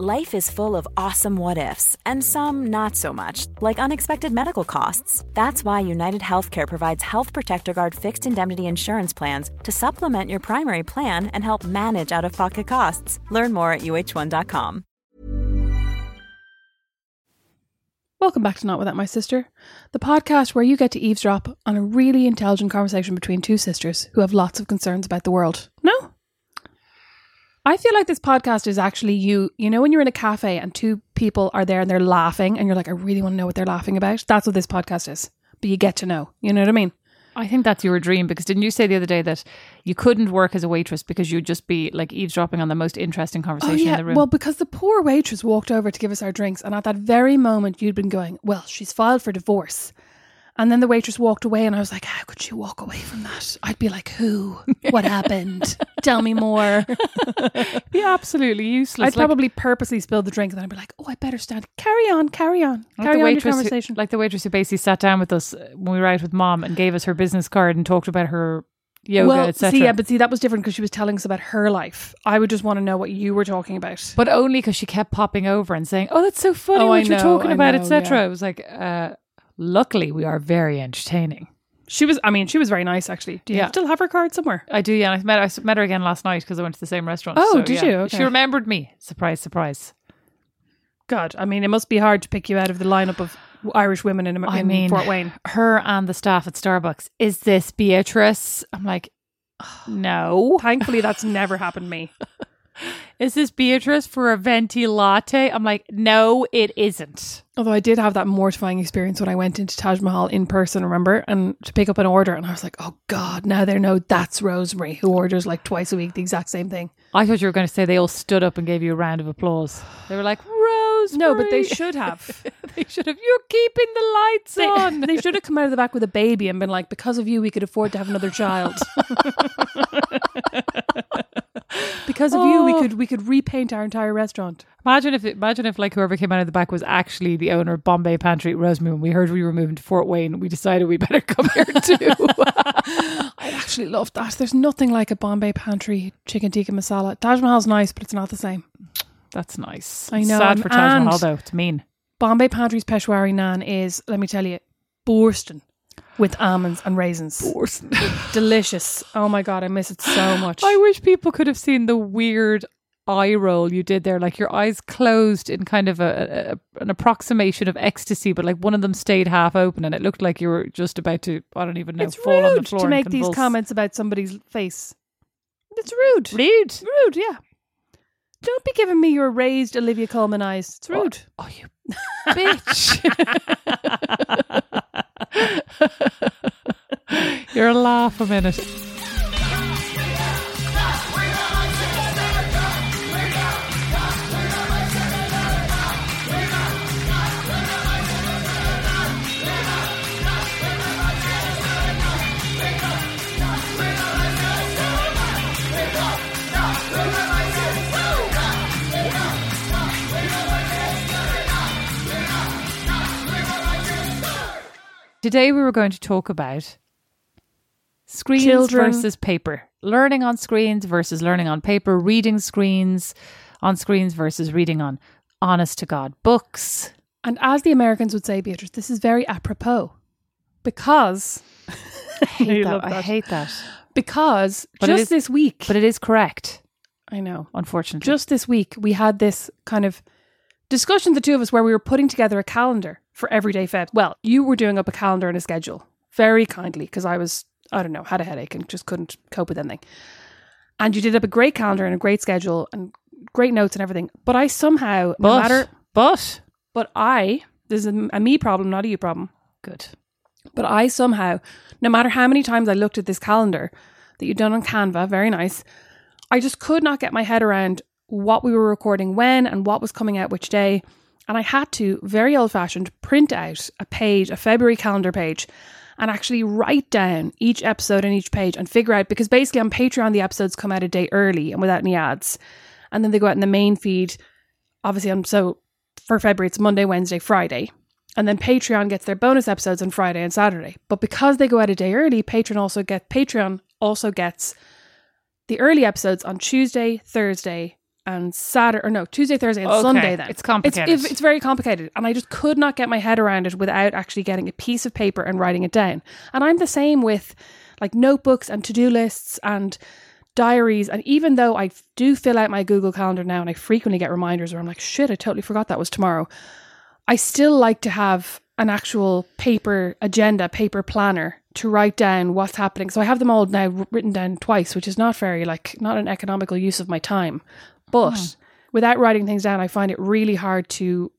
Life is full of awesome what ifs, and some not so much, like unexpected medical costs. That's why United Healthcare provides Health Protector Guard fixed indemnity insurance plans to supplement your primary plan and help manage out of pocket costs. Learn more at uh1.com. Welcome back to Not Without My Sister, the podcast where you get to eavesdrop on a really intelligent conversation between two sisters who have lots of concerns about the world. No? I feel like this podcast is actually you. You know, when you're in a cafe and two people are there and they're laughing, and you're like, I really want to know what they're laughing about. That's what this podcast is. But you get to know. You know what I mean? I think that's your dream because didn't you say the other day that you couldn't work as a waitress because you'd just be like eavesdropping on the most interesting oh, conversation in the room? Oh, Well, because the poor waitress walked over to give us our drinks, and at that very moment, you'd been going, Well, she's filed for divorce. And then the waitress walked away, and I was like, How could she walk away from that? I'd be like, Who? What happened? Tell me more. be absolutely useless. I'd Like- probably purposely spill the drink, and then I'd be like, Oh, I better stand. Carry on, carry on. like Carry the on your waitress, who- like the waitress who basically sat down with us uh, when we were out with mom and gave us her business card and talked about her yoga, well, etc. see, yeah, but see, that was different because she was telling us about her life. I would just want to know what you were talking about. But only because she kept popping over and saying, "Oh, that's so funny Oh, what I you're know, talking I about, etc." yeah. It was like, uh, luckily, we are very entertaining. She was, I mean, she was very nice, actually. Do you Yeah. still have her card somewhere? I do, yeah. and I met I s- met her again last night because I went to the same restaurant. Oh, did yeah. you? Okay. She remembered me. Surprise, surprise. God, I mean, it must be hard to pick you out of the lineup of Irish women in, I in mean, Fort Wayne. Her and the staff at Starbucks. Is this Beatrice? I'm like, no. Thankfully, that's never happened to me. Is this Beatrice for a venti latte? I'm like, no, it isn't. Although I did have that mortifying experience when I went into Taj Mahal in person, remember? And to pick up an order, and I was like, oh God, now they know that's Rosemary who orders like twice a week the exact same thing. I thought you were going to say they all stood up and gave you a round of applause. They were like, Rose. No, but they should have. they should have. You're keeping the lights They, on. they should have come out of the back with a baby and been like, because of you, we could afford to have another child. because of you, we Oh. could we could repaint our entire restaurant. Imagine if imagine if like whoever came out of the back was actually the owner of Bombay Pantry at Rosemary. We heard we were moving to Fort Wayne, we decided we better come here too. I'd actually love that. There's nothing like a Bombay Pantry chicken tikka masala. Taj Mahal's nice, but it's not the same. That's nice. I know, Sad for Taj Mahal though. It's mean. Bombay Pantry's Peshwari naan is, let me tell you, bursting with almonds and raisins. Delicious. Oh my god, I miss it so much. I wish people could have seen the weird eye roll you did there, like your eyes closed in kind of a, a an approximation of ecstasy, but like one of them stayed half open, and it looked like you were just about to I don't even know it's fall on the floor to make these comments about somebody's face. It's rude. Rude. Rude, yeah. Don't be giving me your raised Olivia Colman eyes. It's oh, rude. Oh, you bitch. You're a laugh a minute. Today we were going to talk about screens Children. versus paper. Learning on screens versus learning on paper, reading screens on screens versus reading on honest to God books. And as the Americans would say, Beatrice, this is very apropos. Because I hate You that. I hate that. because But just is- this week But it is correct. I know. unfortunately. Just this week, we had this kind of discussion, the two of us, where we were putting together a calendar for everyday Feb. Well, you were doing up a calendar and a schedule very kindly because I was, I don't know, had a headache and just couldn't cope with anything. And you did up a great calendar and a great schedule and great notes and everything. But I somehow, no but, matter, but but I, this is a, a me problem, not a you problem. good. But I somehow, no matter how many times I looked at this calendar that you'd done on Canva, very nice, I just could not get my head around what we were recording when and what was coming out which day. And I had to, very old fashioned, print out a page, a February calendar page, and actually write down each episode and each page and figure out because basically on Patreon, the episodes come out a day early and without any ads. And then they go out in the main feed. Obviously, on so for February, it's Monday, Wednesday, Friday. And then Patreon gets their bonus episodes on Friday and Saturday. But because they go out a day early, Patreon also get Patreon also gets the early episodes on Tuesday, Thursday, and Saturday or no, Tuesday, Thursday, and Okay, Sunday then. it's complicated. It's, it's very complicated. And I just could not get my head around it without actually getting a piece of paper and writing it down. And I'm the same with like notebooks and to-do lists and diaries. And even though I do fill out my Google Calendar now and I frequently get reminders where I'm like, shit, I totally forgot that was tomorrow. I still like to have an actual paper agenda, paper planner to write down what's happening. So I have them all now written down twice, which is not very like not an economical use of my time. But mm. without writing things down, I find it really hard to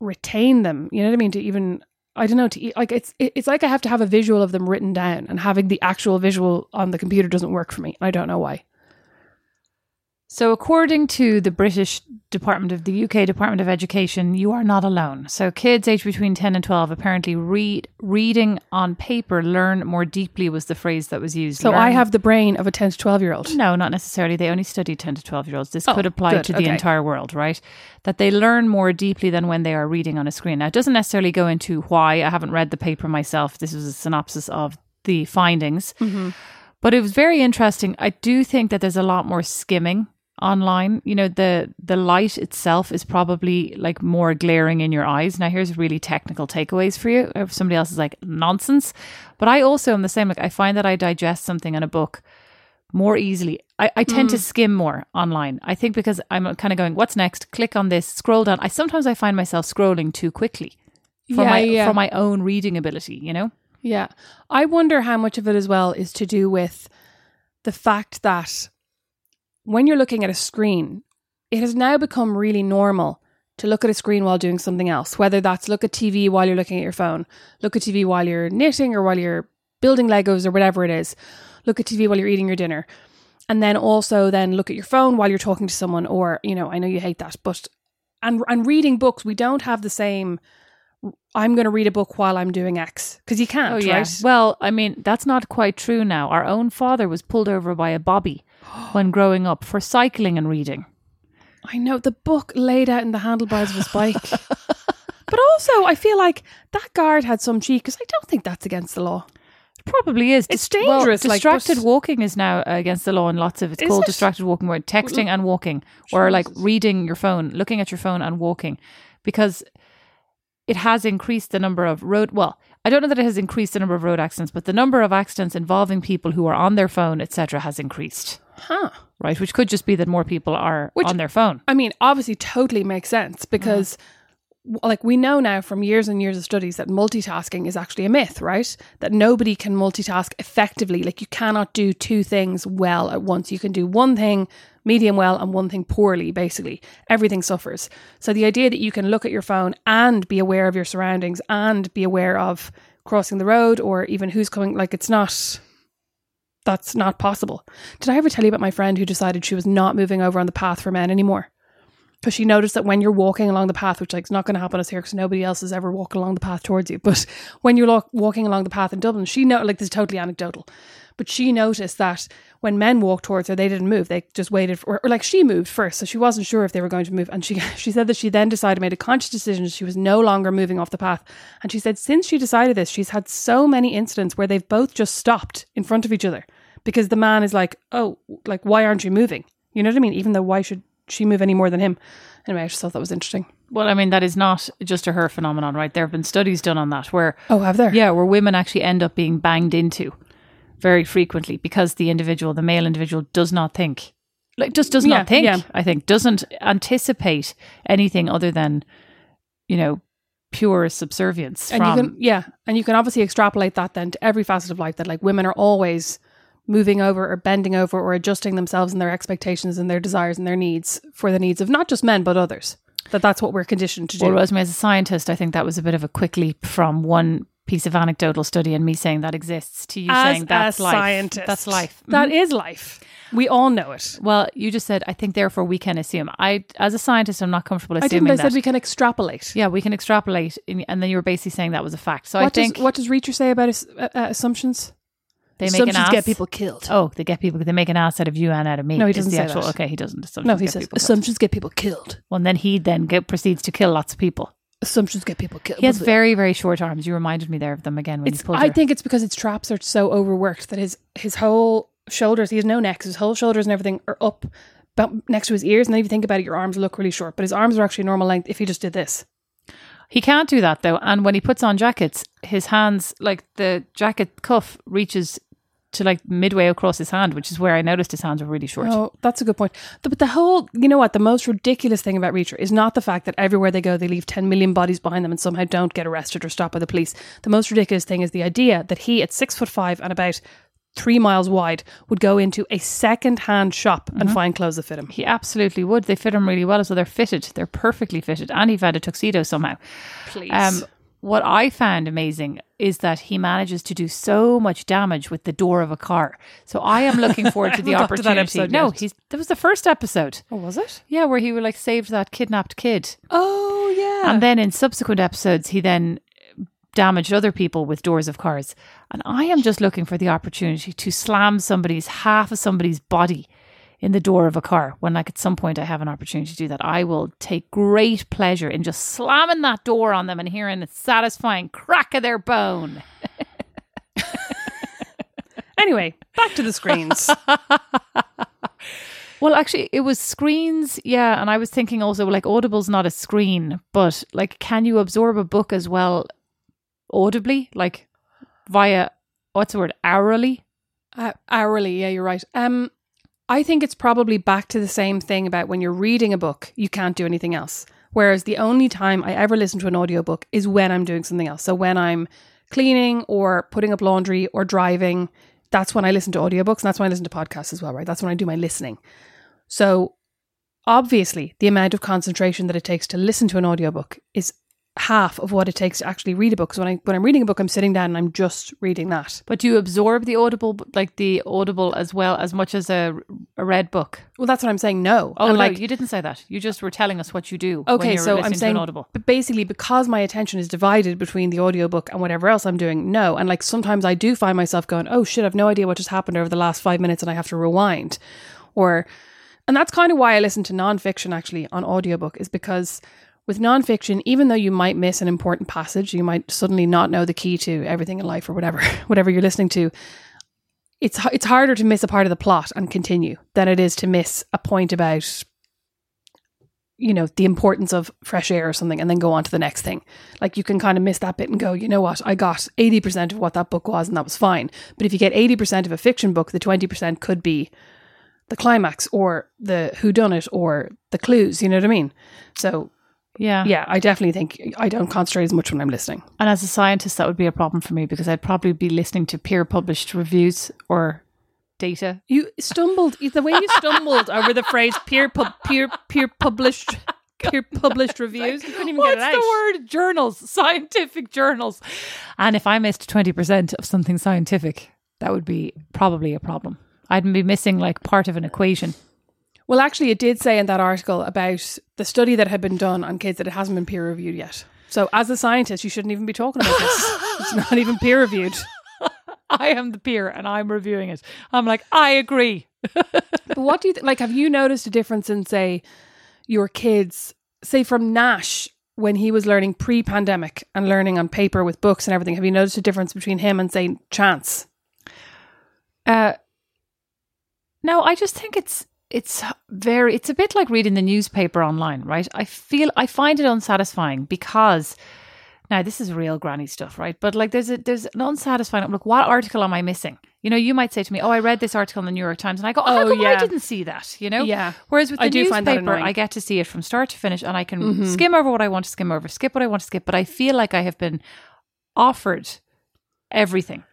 retain them. You know what I mean? To even I don't know to like it's it's like I have to have a visual of them written down, and having the actual visual on the computer doesn't work for me. I don't know why. So, according to the British Department of the UK Department of Education, you are not alone. So, kids aged between 10 and 12 apparently read reading on paper, learn more deeply was the phrase that was used. So I have the brain of a ten to twelve year old. No, not necessarily. They only study 10 to 12 year olds. This Oh, could apply good, to the okay. entire world, right? That they learn more deeply than when they are reading on a screen. Now, it doesn't necessarily go into why. I haven't read the paper myself. This was a synopsis of the findings. Mm-hmm. But it was very interesting. I do think that there's a lot more skimming online. You know, the the light itself is probably like more glaring in your eyes. Now here's really technical takeaways for you. If somebody else is like nonsense. But I also am the same. Like I find that I digest something in a book more easily. I, I tend Mm. to skim more online. I think because I'm kind of going, what's next? Click on this, scroll down. I sometimes I find myself scrolling too quickly for Yeah, my yeah. for my own reading ability, you know? Yeah. I wonder how much of it as well is to do with the fact that when you're looking at a screen, it has now become really normal to look at a screen while doing something else, whether that's look at TV while you're looking at your phone, look at TV while you're knitting or while you're building Legos or whatever it is, look at TV while you're eating your dinner. And then also then look at your phone while you're talking to someone or, you know, I know you hate that, but and and reading books, we don't have the same I'm going to read a book while I'm doing X because you can't, Oh, yeah. right? Well, I mean, that's not quite true now. Our own father was pulled over by a bobby when growing up for cycling and reading. I know the book laid out in the handlebars of his bike. but also, I feel like that guard had some cheek because I don't think that's against the law. It probably is. It's Dis- well, dangerous, like, distracted walking is now against the law in lots of. It's called it? distracted walking, where texting and walking, or like reading your phone, looking at your phone and walking, because it has increased the number of road. Well, I don't know that it has increased the number of road accidents, but the number of accidents involving people who are on their phone, etc., has increased. Huh. Right, which could just be that more people are Which- on their phone. I mean, obviously, totally makes sense because, like, we know now from years and years of studies that multitasking is actually a myth, right? That nobody can multitask effectively. Like, you cannot do two things well at once. You can do one thing medium well and one thing poorly, basically. Everything suffers. So, the idea that you can look at your phone and be aware of your surroundings and be aware of crossing the road or even who's coming, like, it's not that's not possible. Did I ever tell you about my friend who decided she was not moving over on the path for men anymore? Because she noticed that when you're walking along the path, which like is not going to happen us here because nobody else is ever walking along the path towards you, but when you're lo- walking along the path in Dublin, she know like this is totally anecdotal, but she noticed that when men walked towards her, they didn't move; they just waited, for, or, or like she moved first, so she wasn't sure if they were going to move, and she she said that she then decided made a conscious decision she was no longer moving off the path, and she said since she decided this, she's had so many incidents where they've both just stopped in front of each other because the man is like, oh, like why aren't you moving? You know what I mean? Even though why should she move any more than him? Anyway, I just thought that was interesting. Well, I mean, that is not just a her phenomenon, right? There have been studies done on that where Oh, have there? Yeah, where women actually end up being banged into very frequently because the individual, the male individual, does not think like just does Yeah, not think. yeah. I think doesn't anticipate anything other than you know pure subservience and from. you can yeah and you can obviously extrapolate that then to every facet of life that like women are always moving over or bending over or adjusting themselves and their expectations and their desires and their needs for the needs of not just men but others that that's what we're conditioned to do Well, Rosemary, as a scientist, I think that was a bit of a quick leap from one piece of anecdotal study and me saying that exists to you as saying that's life. scientist That's life. That Mhm. is life we all know it Well, you just said I think therefore we can assume. I, as a scientist, I'm not comfortable I assuming didn't I said we can extrapolate yeah, we can extrapolate, and then you were basically saying that was a fact. So what I think does what does Reacher say about uh, uh, assumptions they make assumptions an ass. get people killed Oh, they get people. They make an ass out of you and out of me. No, he doesn't say actual, that. Okay, he doesn't. Assumptions no he get says people killed. assumptions get people killed Well, and then he then get, proceeds to kill lots of people. assumptions get people killed He has very, very short arms. You reminded me there of them again when It's, he pulled I your- think it's because his traps are so overworked that his his whole shoulders, he has no neck, his whole shoulders and everything are up next to his ears. And then if you think about it, your arms look really short, but his arms are actually normal length if he just did this. He can't do that though. And when he puts on jackets, his hands, like the jacket cuff, reaches to like midway across his hand, which is where I noticed his hands were really short. Oh, that's a good point. The- But the whole, you know what, the most ridiculous thing about Reacher is not the fact that everywhere they go, they leave 10 million bodies behind them and somehow don't get arrested or stopped by the police. The most ridiculous thing is the idea that he, at six foot five and about three miles wide, would go into a second hand shop and find clothes that fit him. He absolutely would. They fit him really well, so they're fitted. They're perfectly fitted, and he had a tuxedo somehow. Please. Um, what I found amazing is that he manages to do so much damage with the door of a car. So I am looking forward to the haven't to opportunity. no, he's that was the first episode. oh, was it? Yeah, where he like saved that kidnapped kid. Oh, yeah. And then in subsequent episodes, he then damaged other people with doors of cars. And I am just looking for the opportunity to slam somebody's half of somebody's body in the door of a car when like at some point I have an opportunity to do that. I will take great pleasure in just slamming that door on them and hearing a satisfying crack of their bone. Anyway, back to the screens. Well, actually, it was screens, yeah. And I was thinking also, like, Audible's not a screen, but like, can you absorb a book as well audibly, like via what's the word, hourly? uh, hourly, yeah, you're right. Um, I think it's probably back to the same thing about when you're reading a book, you can't do anything else. Whereas the only time I ever listen to an audiobook is when I'm doing something else. So when I'm cleaning or putting up laundry or driving, that's when I listen to audiobooks and that's when I listen to podcasts as well, right? That's when I do my listening. So obviously, the amount of concentration that it takes to listen to an audiobook is half of what it takes to actually read a book. So when I when I'm reading a book, I'm sitting down and I'm just reading that. But do you absorb the audible, like the audible, as well as much as a, a read book? Well, that's what I'm saying. No. Oh, And, no, like you didn't say that. You just were telling us what you do. when Okay, so I'm saying audible. but basically because my attention is divided between the audiobook and whatever else I'm doing, no. And like sometimes I do find myself going, oh shit, I've no idea what just happened over the last five minutes and I have to rewind. Or, and that's kind of why I listen to nonfiction actually on audiobook is because with nonfiction, even though you might miss an important passage, you might suddenly not know the key to everything in life or whatever, whatever you're listening to. It's, it's harder to miss a part of the plot and continue than it is to miss a point about you know, the importance of fresh air or something and then go on to the next thing. Like you can kind of miss that bit and go, you know what, I got 80% of what that book was and that was fine. But if you get 80% of a fiction book, the 20% could be the climax or the who done it or the clues, you know what I mean? So Yeah. yeah, I definitely think I don't concentrate as much when I'm listening. And as a scientist, that would be a problem for me because I'd probably be listening to peer published reviews or data. You stumbled the way you stumbled over the phrase peer pub, peer peer published peer published reviews. You couldn't even What's get it out. the word? Journals, scientific journals. And if I missed 20% of something scientific, that would be probably a problem. I'd be missing like part of an equation. Well, actually, it did say in that article about the study that had been done on kids that it hasn't been peer reviewed yet. So, as a scientist, you shouldn't even be talking about this. it's not even peer reviewed. I am the peer and I'm reviewing it. I'm like, I agree. But what do you th- like? Have you noticed a difference in, say, your kids, say, from Nash when he was learning pre pandemic and learning on paper with books and everything? Have you noticed a difference between him and, say, Chance? Uh, no, I just think it's it's very it's a bit like reading the newspaper online, right? I feel I find it unsatisfying because Now this is real granny stuff, right? But like there's a there's an unsatisfying look, what article am I missing? You know, you might say to me, Oh, I read this article in the New York Times and I go, Oh, Oh, come I didn't see that? You know? Yeah. Whereas with the I do find that newspaper. Mm-hmm. I get to see it from start to finish and I can skim over what I want to skim over, skip what I want to skip, but I feel like I have been offered everything.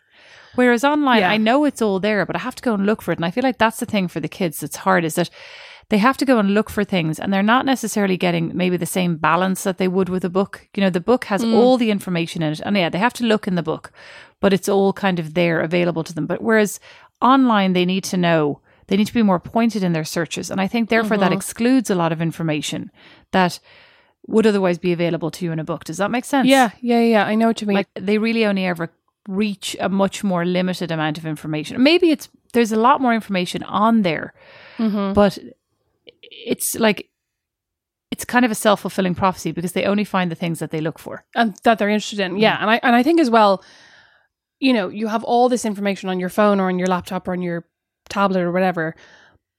Whereas online, Yeah. I know it's all there, but I have to go and look for it. And I feel like that's the thing for the kids that's hard is that they have to go and look for things and they're not necessarily getting maybe the same balance that they would with a book. You know, the book has mm. all the information in it. And yeah, they have to look in the book, but it's all kind of there available to them. But whereas online, they need to know, they need to be more pointed in their searches. And I think therefore that mm-hmm. excludes a lot of information that would otherwise be available to you in a book. Does that make sense? Yeah, yeah, yeah. I know what you mean. like they really only ever reach a much more limited amount of information. Maybe it's there's a lot more information on there, Mm-hmm. but it's like it's kind of a self fulfilling prophecy because they only find the things that they look for. and that they're interested in. Yeah, and I and I think as well, you know, you have all this information on your phone or on your laptop or on your tablet or whatever,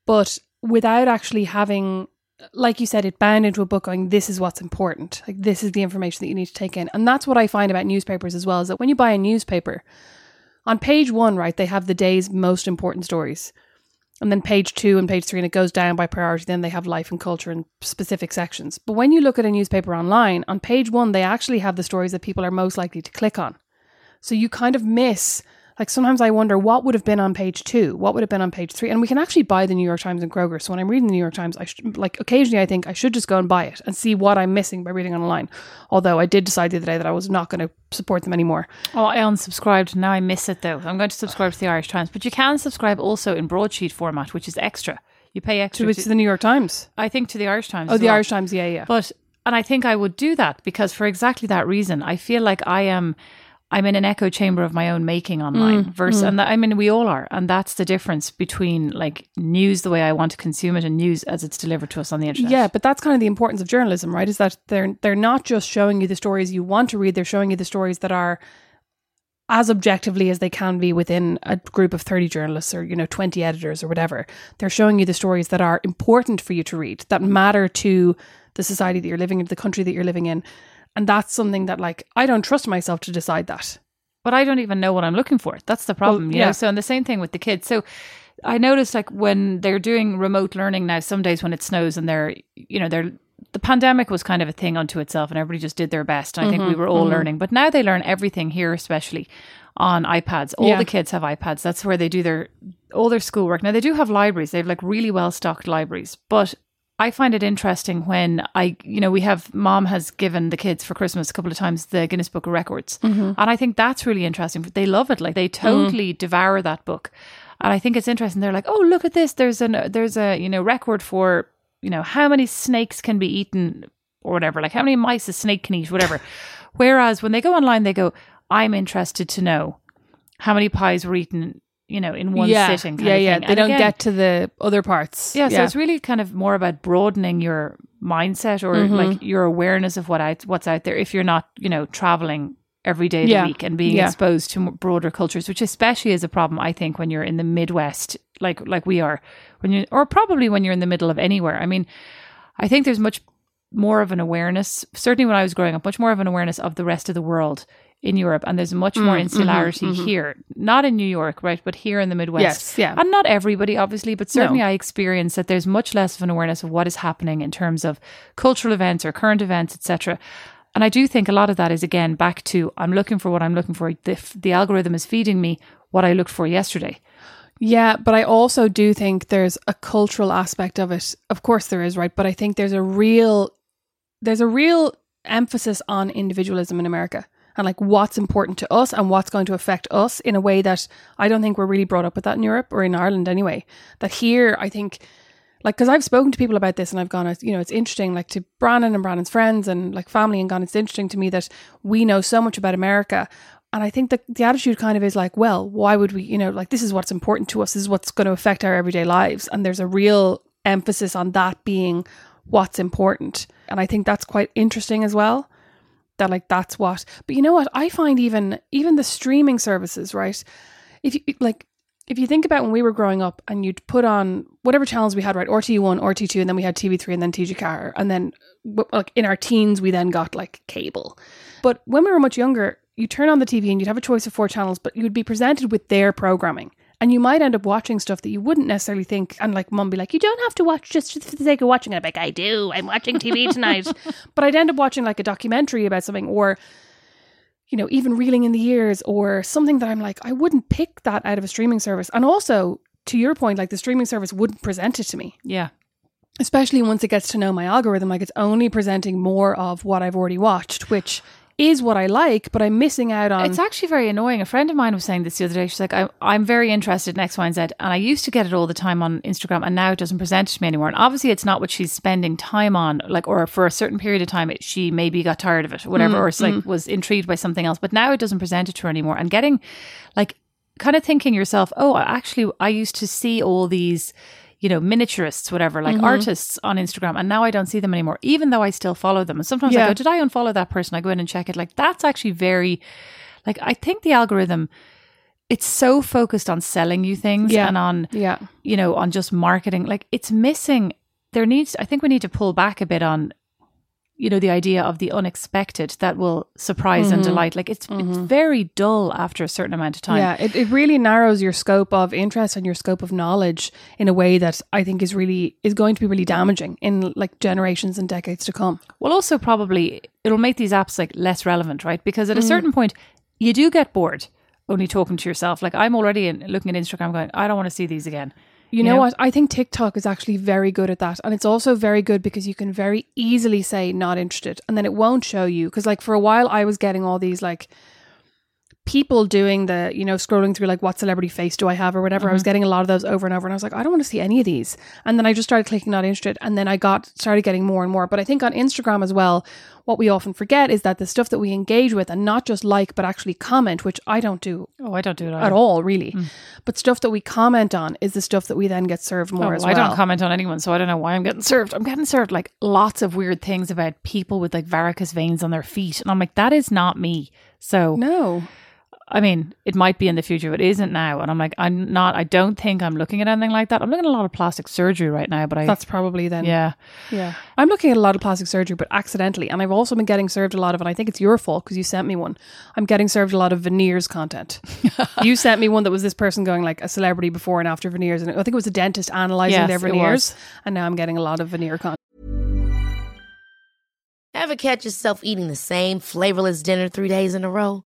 but without actually having like you said, it bound into a book going, this is what's important. Like this is the information that you need to take in. And that's what I find about newspapers as well, is that when you buy a newspaper, on page one, right, they have the day's most important stories. And then page two and page three, and it goes down by priority. Then they have life and culture and specific sections. But when you look at a newspaper online, on page one, they actually have the stories that people are most likely to click on. So you kind of miss, like sometimes I wonder what would have been on page two, what would have been on page three. And we can actually buy the New York Times and Kroger. So when I'm reading the New York Times, I should, like occasionally I think I should just go and buy it and see what I'm missing by reading online. Although I did decide the other day that I was not going to support them anymore. Oh, I unsubscribed. Now I miss it though. I'm going to subscribe to the Irish Times, but you can subscribe also in broadsheet format, which is extra. You pay extra. To which to- the New York Times. I think to the Irish Times. Oh, the well. Irish Times. Yeah, yeah. But and I think I would do that because for exactly that reason, I feel like I am I'm in an echo chamber of my own making online. Mm, versus and that, I mean we all are, and that's the difference between like news the way I want to consume it and news as it's delivered to us on the internet. Yeah, but that's kind of the importance of journalism, right? Is that they're they're not just showing you the stories you want to read; they're showing you the stories that are as objectively as they can be within a group of 30 journalists or you know 20 editors or whatever they're showing you the stories that are important for you to read that matter to the society that you're living in the country that you're living in and that's something that like i don't trust myself to decide that but I don't even know what I'm looking for. That's the problem, you yeah. know. So, and the same thing with the kids. So, I noticed like when they're doing remote learning now, some days when it snows and they're, you know, they're the pandemic was kind of a thing unto itself, and everybody just did their best. And I think we mm-hmm, were all mm-hmm. learning, but now they learn everything here, especially on iPads. All Yeah. the kids have iPads. That's where they do their all their schoolwork. Now they do have libraries. They have like really well stocked libraries, but I find it interesting when I, you know, we have mom has given the kids for Christmas a couple of times the Guinness Book of Records. Mm-hmm. And I think that's really interesting. They love it. Like they mm. totally devour that book. And I think it's interesting. They're like, oh, look at this. There's an, there's a, you know, record for, you know, how many snakes can be eaten or whatever, like how many mice a snake can eat, whatever. Whereas when they go online, they go, I'm interested to know how many pies were eaten, you know, in one yeah sitting. kind yeah of yeah they And don't again- get to the other parts yeah, so it's really kind of more about broadening your mindset or Mm-hmm. like your awareness of what out, what's out there if you're not, you know, traveling every day of Yeah. the week and being Yeah. exposed to broader cultures, which especially is a problem I think when you're in the Midwest, like like we are, when you or probably when you're in the middle of anywhere. I mean, I think there's much more of an awareness. Certainly, when I was growing up, much more of an awareness of the rest of the world in Europe, and there's much Mm, more mm-hmm, insularity here, not in New York, right, but here in the Midwest. Yes, yeah. and not everybody, obviously, but certainly No. I experience that there's much less of an awareness of what is happening in terms of cultural events or current events, etc. And I do think a lot of that is again back to I'm looking for what I'm looking for. The the algorithm is feeding me what I looked for yesterday. Yeah, but I also do think there's a cultural aspect of it. Of course there is, right? But I think there's a real there's a real emphasis on individualism in America and like what's important to us and what's going to affect us in a way that I don't think we're really brought up with that in Europe or in Ireland anyway. That here I think like because I've spoken to people about this and I've gone, you know, it's interesting, like to Brandon and Brandon's friends and like family and gone, it's interesting to me that we know so much about America. And I think that the attitude kind of is like, well, why would we, you know, like this is what's important to us, this is what's going to affect our everyday lives. And there's a real emphasis on that being what's important. And I think that's quite interesting as well. That like that's what but you know what? I find even even the streaming services, right? If you like if you think about when we were growing up and you'd put on whatever channels we had, right? RT1, RT2, and then we had TV3 and then TG Car. And then like in our teens, we then got like cable. But when we were much younger, you turn on the TV and you'd have a choice of four channels, but you'd be presented with their programming. And you might end up watching stuff that you wouldn't necessarily think, and like mum be like, you don't have to watch just for the sake of watching. And I'm like, I do. I'm watching TV tonight. but I'd end up watching like a documentary about something or, you know, even reeling in the years or something that I'm like, I wouldn't pick that out of a streaming service. And also, to your point, like the streaming service wouldn't present it to me Yeah. especially once it gets to know my algorithm, like it's only presenting more of what I've already watched, which is what I like, but I'm missing out on. It's actually very annoying. A friend of mine was saying this the other day. She's like, I, I'm very interested in X, Y, and Z. And I used to get it all the time on Instagram, and now it doesn't present it to me anymore. And obviously, it's not what she's spending time on, like, or for a certain period of time, it, she maybe got tired of it, or whatever, mm, or it's like mm. was intrigued by something else. But now it doesn't present it to her anymore. And getting, like, kind of thinking yourself, oh, actually, I used to see all these. You know, miniaturists, whatever, like mm-hmm. artists on Instagram, and now I don't see them anymore, even though I still follow them. And sometimes I go, Did I unfollow that person? I go in and check it. Like, that's actually very, like, I think the algorithm, it's so focused on selling you things Yeah. and on, yeah. you know, on just marketing. Like, it's missing, there needs, I think we need to pull back a bit on, you know, the idea of the unexpected that will surprise and mm-hmm. delight. Like, it's, it's mm-hmm. very dull after a certain amount of time. Yeah, it, it really narrows your scope of interest and your scope of knowledge in a way that I think is really is going to be really damaging in like generations and decades to come. Well, also probably it'll make these apps like less relevant, right? Because at a mm-hmm. certain point, you do get bored only talking to yourself. Like I'm already in, looking at Instagram, going, I don't want to see these again. You, know, what? I think TikTok is actually very good at that. And it's also very good because you can very easily say not interested and then it won't show you. Because, like, for a while, I was getting all these, like, people doing the, you know, scrolling through, like, what celebrity face do I have or whatever. I was mm-hmm. getting a lot of those over and over. And I was like, I don't want to see any of these. And then I just started clicking not interested. And then I got, started getting more and more. But I think on Instagram as well, what we often forget is that the stuff that we engage with and not just like, but actually comment, which I don't do Oh, I don't do it at all, really. Mm. But stuff that we comment on is the stuff that we then get served more Oh, as I don't comment on anyone, so I don't know why I'm getting served. I'm getting served like lots of weird things about people with like varicose veins on their feet, and I'm like, that is not me. So No. I mean, it might be in the future, but it isn't now. And I'm like, I'm not. I don't think I'm looking at anything like that. I'm looking at a lot of plastic surgery right now, but I That's probably then. yeah. Yeah. I'm looking at a lot of plastic surgery, but accidentally. And I've also been getting served a lot of, and I think it's your fault because you sent me one. I'm getting served a lot of veneers content. you sent me one that was this person going like a celebrity before and after veneers. And I think it was a dentist analyzing Yes, their veneers. And now I'm getting a lot of veneer content. Ever catch yourself eating the same flavorless dinner three days in a row?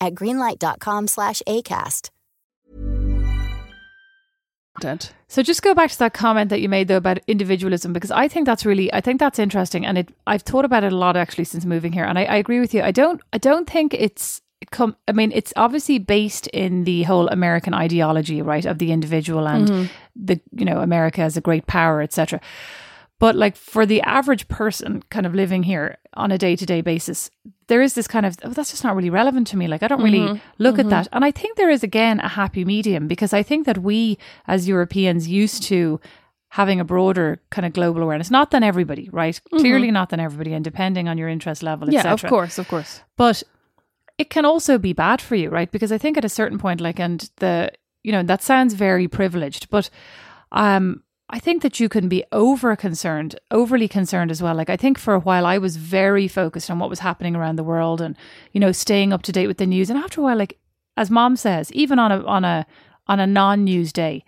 at greenlight.com slash ACAST. content. So just go back to that comment that you made though about individualism because I think that's really I think that's interesting and it I've thought about it a lot actually since moving here and I, I agree with you. I don't I don't think it's come I mean it's obviously based in the whole American ideology, right, of the individual and Mm-hmm. the you know, America as a great power, etc. But like for the average person kind of living here on a day to day basis, there is this kind of, oh, that's just not really relevant to me. Like I don't really Mm-hmm. look at that. And I think there is again a happy medium because I think that we as Europeans used to having a broader kind of global awareness, not than everybody, right? Clearly not than everybody and depending on your interest level, Mm-hmm. Yeah, of course, of course. But it can also be bad for you, right? Because I think at a certain point, like, and the, you know, that sounds very privileged, but um, I think that you can be over concerned, overly concerned as well. Like, I think for a while I was very focused on what was happening around the world and, you know, staying up to date with the news. And after a while, like, as mom says, even on a, on a, on a non news day,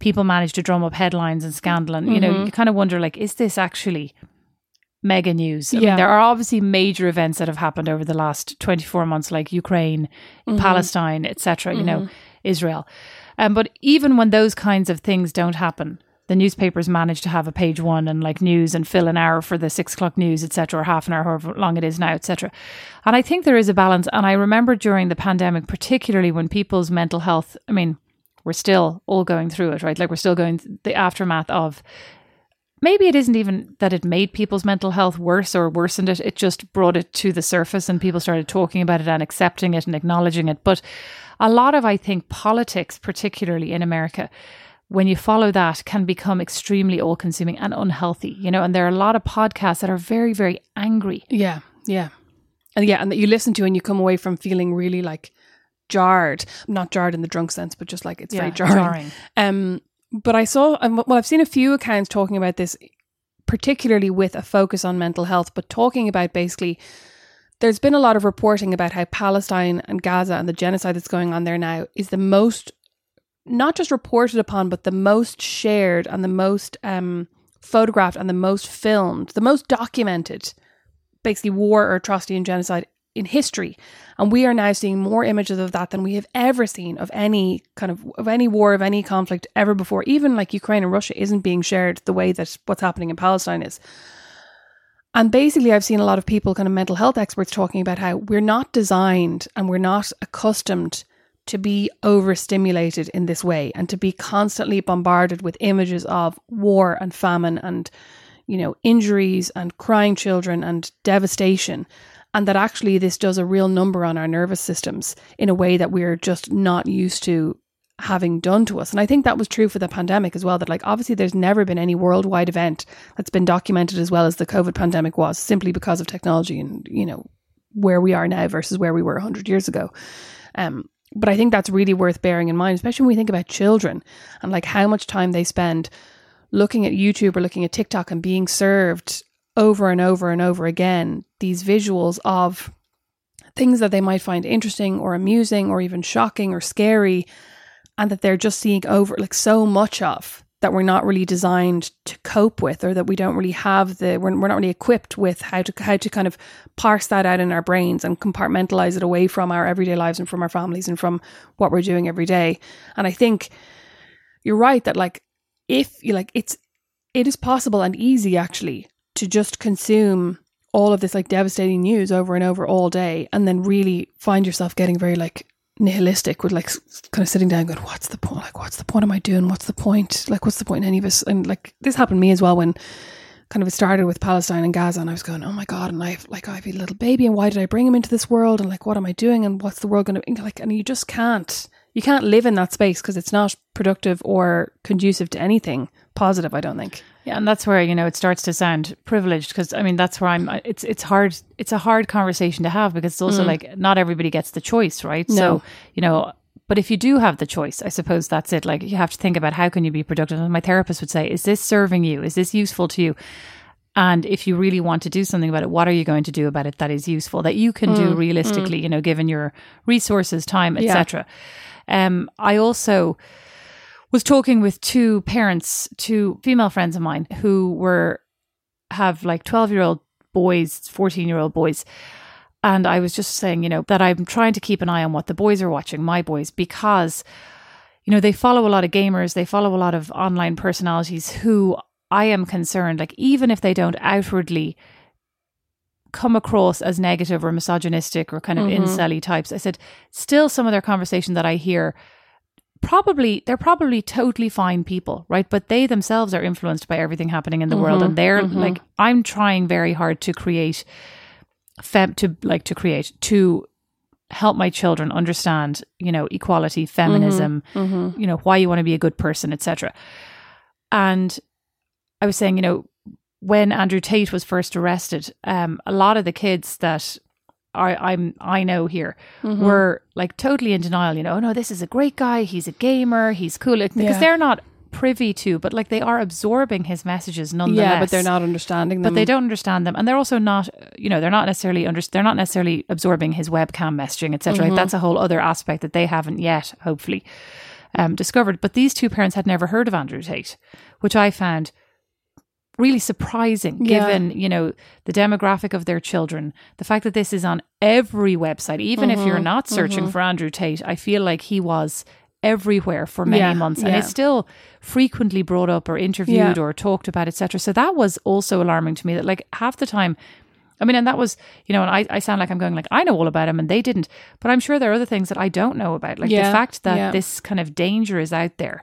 people manage to drum up headlines and scandal. And, you know, mm-hmm. you kind of wonder, like, is this actually mega news. I Yeah. mean, there are obviously major events that have happened over the last 24 months, like Ukraine, mm-hmm. Palestine, etc., you know, mm-hmm. Israel. Um, but even when those kinds of things don't happen, the newspapers manage to have a page one and like news and fill an hour for the six o'clock news, etc., or half an hour, however long it is now, etc. And I think there is a balance. And I remember during the pandemic, particularly when people's mental health, I mean, we're still all going through it, right? Like we're still going th- the aftermath of maybe it isn't even that it made people's mental health worse or worsened it. It just brought it to the surface and people started talking about it and accepting it and acknowledging it. But a lot of, I think, politics, particularly in America, when you follow that, can become extremely all consuming and unhealthy, you know. And there are a lot of podcasts that are very, very angry. Yeah, yeah. And yeah, and that you listen to and you come away from feeling really like jarred. Not jarred in the drunk sense, but just like it's very Yeah, jarring. jarring. Um, but I saw, um, well, I've seen a few accounts talking about this, particularly with a focus on mental health, but talking about basically there's been a lot of reporting about how Palestine and Gaza and the genocide that's going on there now is the most not just reported upon, but the most shared and the most um, photographed and the most filmed, the most documented, basically war or atrocity and genocide in history. And we are now seeing more images of that than we have ever seen of any kind of of any war, of any conflict ever before. Even like Ukraine and Russia isn't being shared the way that what's happening in Palestine is. And basically, I've seen a lot of people, kind of mental health experts, talking about how we're not designed and we're not accustomed to be overstimulated in this way and to be constantly bombarded with images of war and famine and, you know, injuries and crying children and devastation. And that actually this does a real number on our nervous systems in a way that we're just not used to having done to us. And I think that was true for the pandemic as well. That, like, obviously, there's never been any worldwide event that's been documented as well as the COVID pandemic was, simply because of technology and, you know, where we are now versus where we were 100 years ago. Um, but I think that's really worth bearing in mind, especially when we think about children and like how much time they spend looking at YouTube or looking at TikTok and being served over and over and over again these visuals of things that they might find interesting or amusing or even shocking or scary and that they're just seeing over like so much of that we're not really designed to cope with or that we don't really have the we're, we're not really equipped with how to how to kind of parse that out in our brains and compartmentalize it away from our everyday lives and from our families and from what we're doing every day. And i think you're right that like if you like it's it is possible and easy actually to just consume all of this like devastating news over and over all day and then really find yourself getting very like nihilistic with like kind of sitting down going what's the point? Like what's the point am i doing? What's the point? Like what's the point in any of this and like this happened to me as well when kind of it started with palestine and gaza and i was going oh my god and i've like i've a little baby and why did i bring him into this world? And like what am i doing? And what's the world going to like and you just can't you can't live in that space because it's not productive or conducive to anything positive i don't think Yeah, and that's where you know it starts to sound privileged because I mean that's where I'm. It's it's hard. It's a hard conversation to have because it's also mm. like not everybody gets the choice, right? No. So you know, but if you do have the choice, I suppose that's it. Like you have to think about how can you be productive. And my therapist would say, is this serving you? Is this useful to you? And if you really want to do something about it, what are you going to do about it that is useful that you can do realistically? You know, given your resources, time, Yeah. etc. Um, I also was talking with two parents, two female friends of mine who were have like 12 year old boys, 14 year old boys. And I was just saying, you know, that I'm trying to keep an eye on what the boys are watching, my boys, because, you know, they follow a lot of gamers, they follow a lot of online personalities who I am concerned, like, even if they don't outwardly come across as negative or misogynistic or kind of Mhm. incelly types, I said, still some of their conversation that I hear probably they're probably totally fine people right but they themselves are influenced by everything happening in the world Mhm, and they're mhm. like i'm trying very hard to create fem to like to create to help my children understand you know equality feminism Mm-hmm. you know why you want to be a good person etc and i was saying you know when andrew tate was first arrested um a lot of the kids that I, I'm I know here Mm-hmm. were like totally in denial. You know, oh no, this is a great guy. He's a gamer. He's cool because Yeah. they're not privy to, but like they are absorbing his messages nonetheless. Yeah, but they're not understanding them. But they don't understand them, and they're also not. You know, they're not necessarily under. They're not necessarily absorbing his webcam messaging, etc. Mm-hmm. That's a whole other aspect that they haven't yet, hopefully, um, discovered. But these two parents had never heard of Andrew Tate, which I found really surprising Yeah. given you know the demographic of their children the fact that this is on every website even if Mm-hmm. you're not searching for andrew tate i feel like he was everywhere for many Yeah, months and yeah. it's still frequently brought up or interviewed or talked about etc so that was also alarming to me that like half the time I mean, and that was, you know, and I, I sound like I'm going like, I know all about him and they didn't. But I'm sure there are other things that I don't know about. Like the fact that this kind of danger is out there.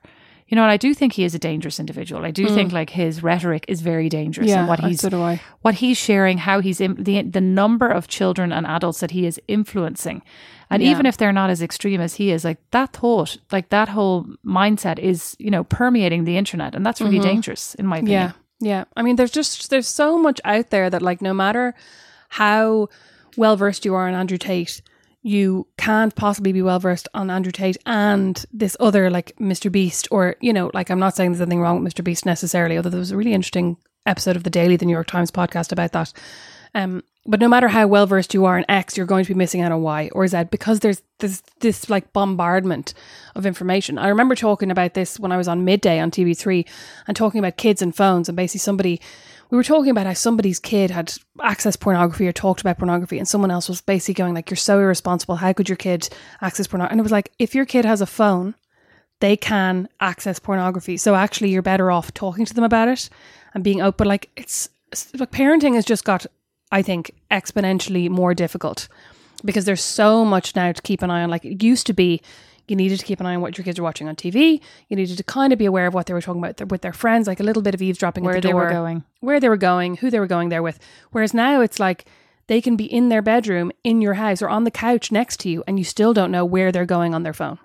You know, and I do think he is a dangerous individual. I do think like his rhetoric is very dangerous Mm. Yeah, and what he's so do I. what he's sharing, how he's im- the the number of children and adults that he is influencing, and Yeah. even if they're not as extreme as he is, like that thought, like that whole mindset is you know permeating the internet, and that's really dangerous in my opinion. Mm-hmm. Yeah, yeah. I mean, there's just there's so much out there that like no matter how well versed you are in Andrew Tate, you can't possibly be well versed on Andrew Tate and this other like Mr. Beast or you know like I'm not saying there's anything wrong with Mr. Beast necessarily, although there was a really interesting episode of the Daily, the New York Times podcast about that. Um, but no matter how well versed you are in X, you're going to be missing out on Y or Z because there's there's this like bombardment of information. I remember talking about this when I was on midday on TV3 and talking about kids and phones and basically somebody we were talking about how somebody's kid had accessed pornography or talked about pornography and someone else was basically going like you're so irresponsible. How could your kid access pornography and it was like if your kid has a phone they can access pornography. So actually you're better off talking to them about it and being open. Like it's like parenting has just got i think exponentially more difficult because there's so much now to keep an eye on. Like it used to be you needed to keep an eye on what your kids are watching on TV. You needed to kind of be aware of what they were talking about th- with their friends, like a little bit of eavesdropping Where the they were going. where they were going, who they were going there with. Whereas now it's like they can be in their bedroom, in your house, or on the couch next to you, and you still don't know where they're going on their phone.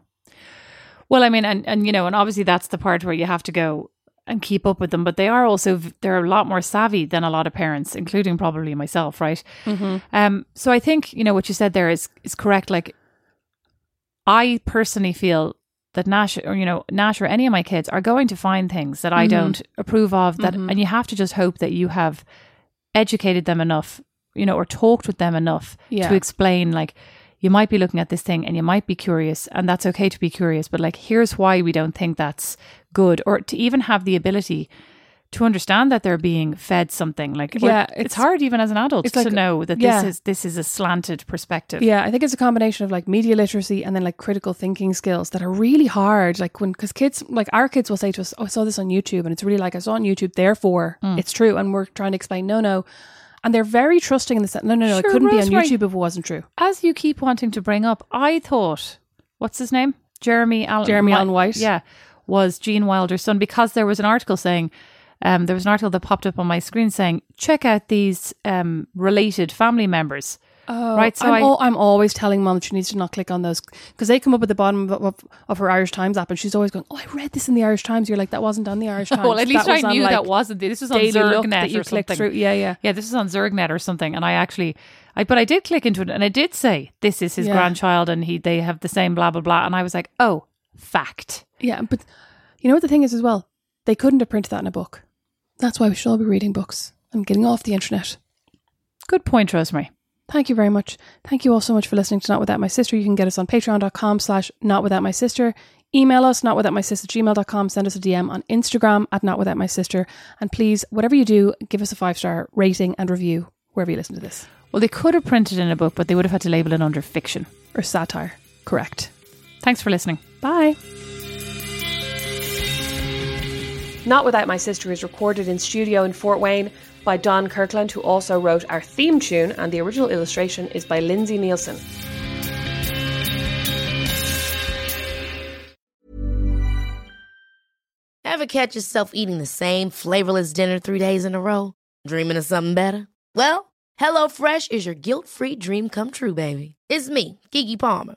Well, I mean, and and you know, and obviously that's the part where you have to go and keep up with them. But they are also they're a lot more savvy than a lot of parents, including probably myself, right? Um, so I think you know what you said there is is correct. Like, I personally feel that Nash or you know Nash or any of my kids are going to find things that I mm-hmm. don't approve of. That mm-hmm. and you have to just hope that you have educated them enough, you know, or talked with them enough Yeah. to explain like. You might be looking at this thing and you might be curious, and that's okay to be curious, but like, here's why we don't think that's good, or to even have the ability to understand that they're being fed something. Like, Yeah, it's, it's- hard even as an adult to like- know that yeah. this is this is a slanted perspective. Yeah, I think it's a combination of like media literacy and then like critical thinking skills that are really hard. Like when, because kids, like our kids will say to us, Oh, I saw this on YouTube. And it's really like, I saw on YouTube, therefore Mm. it's true. And we're trying to explain, no, no. And they're very trusting in the sense, no, no, no, Sure, it couldn't be on YouTube if it wasn't true. As you keep wanting to bring up, I thought, what's his name? Jeremy Allen. Jeremy Allen White. Yeah, was Gene Wilder's son because there was an article saying. Um, there was an article that popped up on my screen saying, "Check out these um, related family members." Oh, Right, so I'm, I- I'm always telling mom she needs to not click on those because they come up at the bottom of, of, of her Irish Times app and she's always going, Oh, I read this in the Irish Times. You're like, That wasn't on the Irish Times. well, at least That I on, knew like, that wasn't. This was on Zergnet that or something. through. Yeah, yeah. Yeah, this is on Zergnet or something, and I actually, I but I did click into it, and it did say this is his Yeah. grandchild, and he they have the same blah blah blah, and I was like, oh, fact. Yeah, but you know what the thing is as well? They couldn't have printed that in a book. That's why we should all be reading books and getting off the internet. Good point, Rosemary. Thank you very much. Thank you all so much for listening to Not Without My Sister. You can get us on patreon.com slash not without my sister. Email us, not without my sister, gmail.com. Send us a DM on Instagram at not without my sister. And please, whatever you do, give us a five star rating and review wherever you listen to this. Well, they could have printed in a book, but they would have had to label it under fiction. Or satire. Correct. Thanks for listening. Bye. Not Without My Sister is recorded in studio in Fort Wayne by Don Kirkland, who also wrote our theme tune, and the original illustration is by Lindsay Nielsen. Ever catch yourself eating the same flavorless dinner three days in a row? Dreaming of something better? Well, HelloFresh is your guilt free dream come true, baby. It's me, Keke Palmer.